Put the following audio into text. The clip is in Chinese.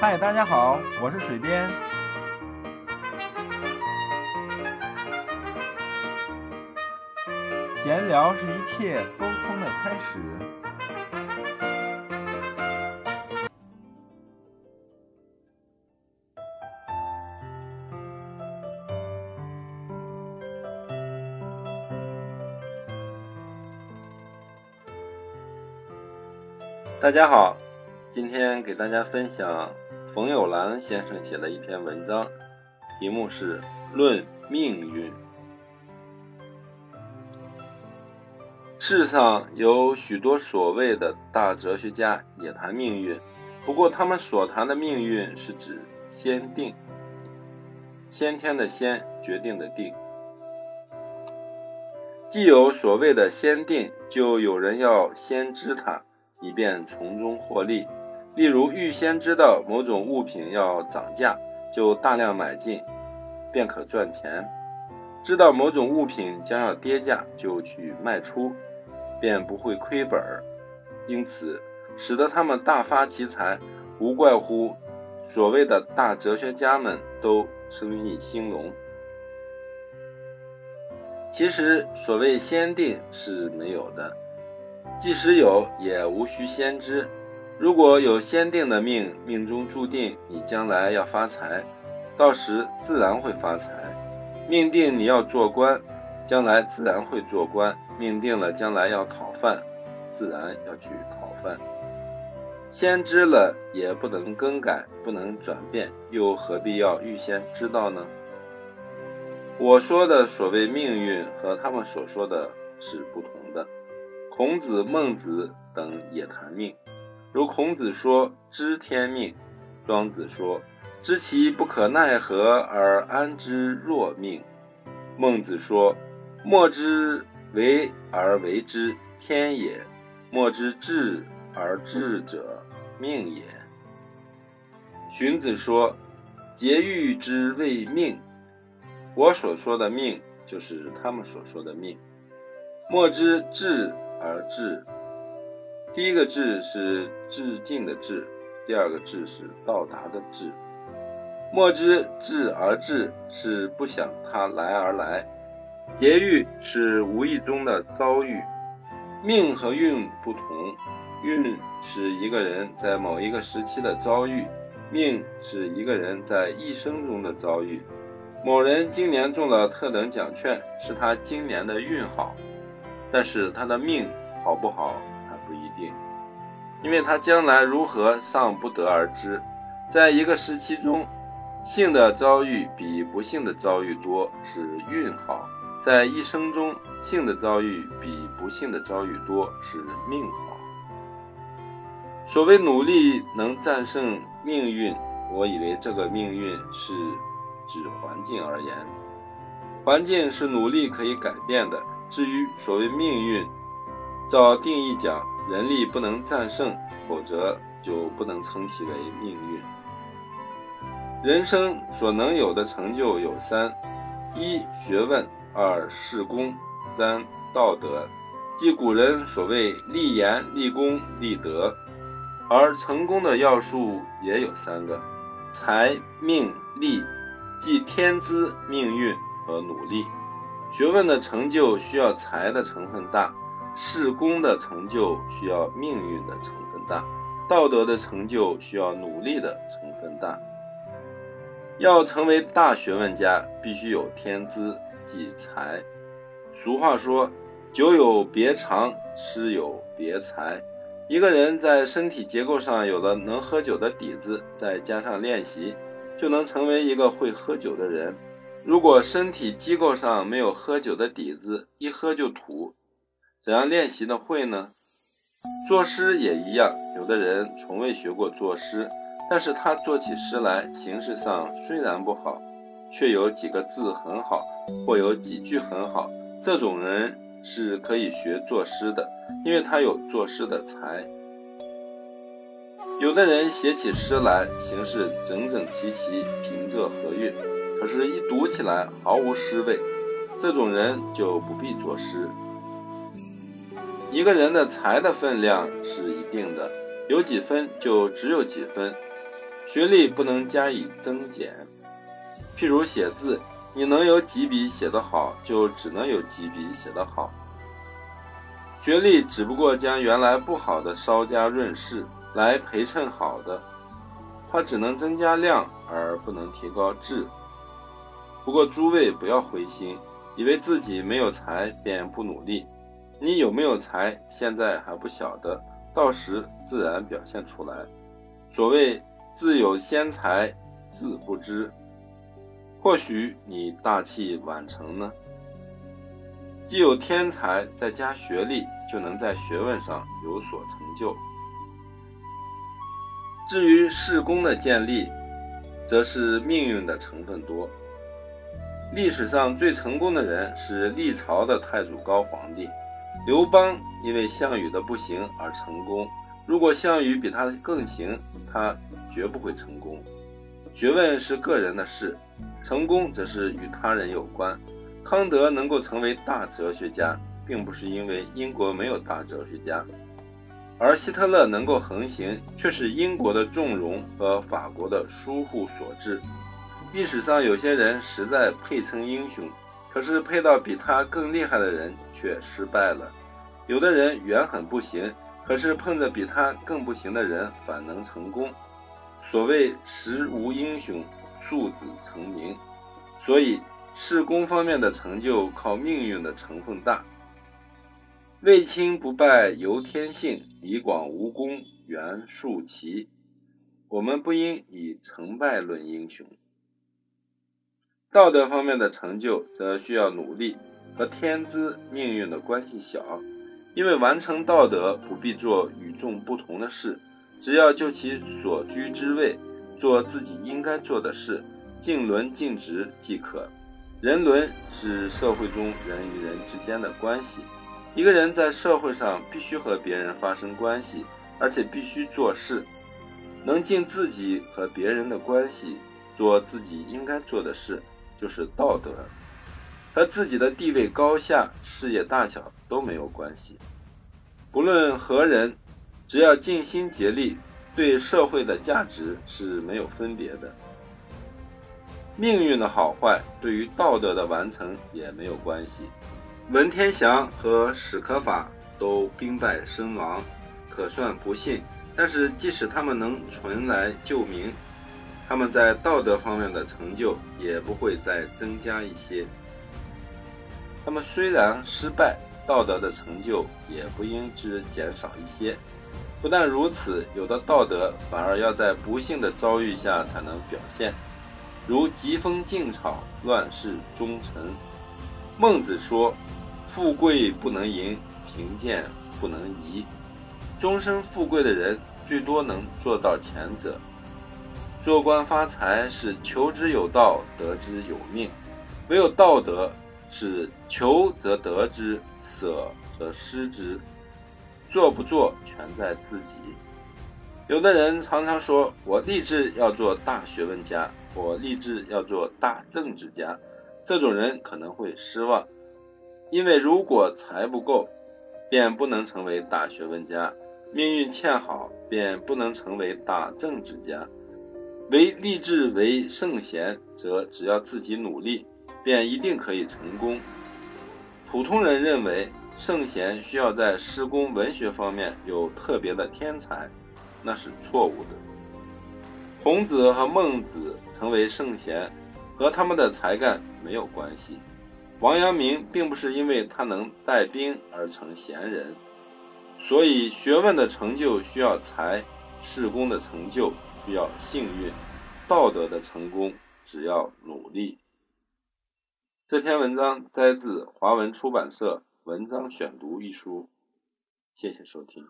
嗨，大家好，我是水边。闲聊是一切沟通的开始。大家好，今天给大家分享冯友兰先生写的一篇文章，题目是《论命运》。世上有许多所谓的大哲学家也谈命运，不过他们所谈的命运是指先定，先天的先，决定的定。既有所谓的先定，就有人要先知它。以便从中获利，例如预先知道某种物品要涨价，就大量买进，便可赚钱；知道某种物品将要跌价，就去卖出，便不会亏本儿。因此，使得他们大发其财，无怪乎所谓的大哲学家们都生意兴隆。其实，所谓先定是没有的。即使有，也无需先知。如果有先定的命，命中注定你将来要发财，到时自然会发财。命定你要做官，将来自然会做官。命定了将来要讨饭，自然要去讨饭。先知了也不能更改，不能转变，又何必要预先知道呢？我说的所谓命运，和他们所说的是不同的。孔子、孟子等也谈命，如孔子说知天命，庄子说知其不可奈何而安之若命，孟子说莫之为而为之天也，莫之治而治者命也。荀子说节欲之谓命，我所说的命就是他们所说的命，莫之治。而治，第一个治是致敬的致，第二个治是到达的治。莫之至而至是不想他来而来，劫狱是无意中的遭遇。命和运不同，运是一个人在某一个时期的遭遇，命是一个人在一生中的遭遇。某人今年中了特等奖券，是他今年的运好。但是他的命好不好，因为他将来如何尚不得而知。在一个时期中，幸的遭遇比不幸的遭遇多，是运好；在一生中，幸的遭遇比不幸的遭遇多，是命好。所谓努力能战胜命运，我以为这个命运是指环境而言，环境是努力可以改变的。至于所谓命运，照定义讲，人力不能战胜，否则就不能称其为命运。人生所能有的成就有三：一学问，二事功，三道德。即古人所谓立言、立功、立德。而成功的要素也有三个：才、命、力，即天资、命运和努力。学问的成就需要才的成分大，事功的成就需要命运的成分大，道德的成就需要努力的成分大。要成为大学问家，必须有天资，即才。俗话说：“酒有别长，诗有别才。”一个人在身体结构上有了能喝酒的底子，再加上练习，就能成为一个会喝酒的人。如果身体机构上没有喝酒的底子，一喝就吐，怎样练习的会呢？作诗也一样，有的人从未学过作诗，但是他做起诗来，形式上虽然不好，却有几个字很好，或有几句很好，这种人是可以学作诗的，因为他有作诗的才。有的人写起诗来，形式整整齐齐，平仄和韵。可是，一读起来毫无诗味，这种人就不必作诗。一个人的才的分量是一定的，有几分就只有几分。学历不能加以增减。譬如写字，你能有几笔写得好，就只能有几笔写得好。学历只不过将原来不好的稍加润饰，来陪衬好的，它只能增加量而不能提高质。不过诸位不要灰心，以为自己没有才便不努力。你有没有才，现在还不晓得，到时自然表现出来。所谓自有先才，自不知。或许你大器晚成呢。既有天才，再加学历，就能在学问上有所成就。至于世功的建立，则是命运的成分多。历史上最成功的人是历朝的太祖高皇帝。刘邦因为项羽的不行而成功，如果项羽比他更行，他绝不会成功。学问是个人的事，成功则是与他人有关。康德能够成为大哲学家，并不是因为英国没有大哲学家，而希特勒能够横行，却是英国的纵容和法国的疏忽所致。历史上有些人实在配称英雄。可是配到比他更厉害的人却失败了，有的人缘很不行，可是碰着比他更不行的人反能成功。所谓时无英雄，庶子成名。所以事功方面的成就靠命运的成分大。卫青不败由天性，李广无功原数奇。我们不应以成败论英雄。道德方面的成就则需要努力，和天资命运的关系小，因为完成道德不必做与众不同的事，只要就其所居之位，做自己应该做的事，尽伦尽职即可。人伦是社会中人与人之间的关系，一个人在社会上必须和别人发生关系，而且必须做事，能尽自己和别人的关系，做自己应该做的事。就是道德，和自己的地位高下、事业大小都没有关系。不论何人，只要尽心竭力，对社会的价值是没有分别的。命运的好坏，对于道德的完成也没有关系。文天祥和史可法都兵败身亡，可算不幸。但是，即使他们能存来救民。他们在道德方面的成就也不会再增加一些。他们虽然失败，道德的成就也不应之减少一些。不但如此，有的道德反而要在不幸的遭遇下才能表现，如疾风劲草，乱世忠臣。孟子说：“富贵不能淫，贫贱不能移。”终身富贵的人，最多能做到前者。做官发财是求之有道，得之有命；唯有道德是求则得之，舍则失之。做不做全在自己。有的人常常说：“我立志要做大学问家，我立志要做大政治家。”这种人可能会失望，因为如果财不够，便不能成为大学问家；命运欠好，便不能成为大政治家。为立志为圣贤，则只要自己努力，便一定可以成功。普通人认为圣贤需要在诗功文学方面有特别的天才，那是错误的。孔子和孟子成为圣贤，和他们的才干没有关系。王阳明并不是因为他能带兵而成贤人，所以学问的成就需要才，事功的成就。需要幸运，道德的成功只要努力。这篇文章摘自华文出版社《文章选读》一书，谢谢收听。